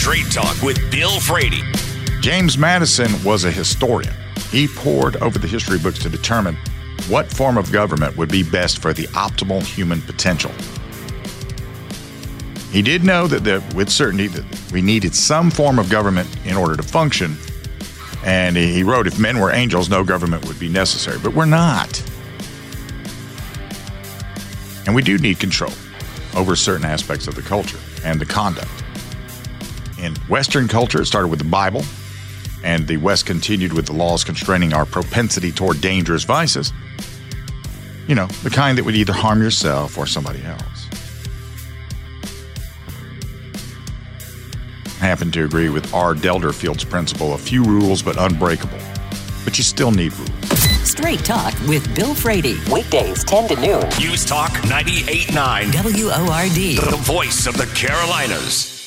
Straight Talk with Bill Frady. James Madison was a historian. He pored over the history books to determine what form of government would be best for the optimal human potential. He did know that the, with certainty that we needed some form of government in order to function. And he wrote, if men were angels, no government would be necessary. But we're not. And we do need control over certain aspects of the culture and the conduct. In Western culture, it started with the Bible, and the West continued with the laws constraining our propensity toward dangerous vices. You know, the kind that would either harm yourself or somebody else. I happen to agree with R. Delderfield's principle a few rules, but unbreakable. But you still need rules. Straight Talk with Bill Frady. Weekdays 10 to noon. News Talk 98.9. WORD. The voice of the Carolinas.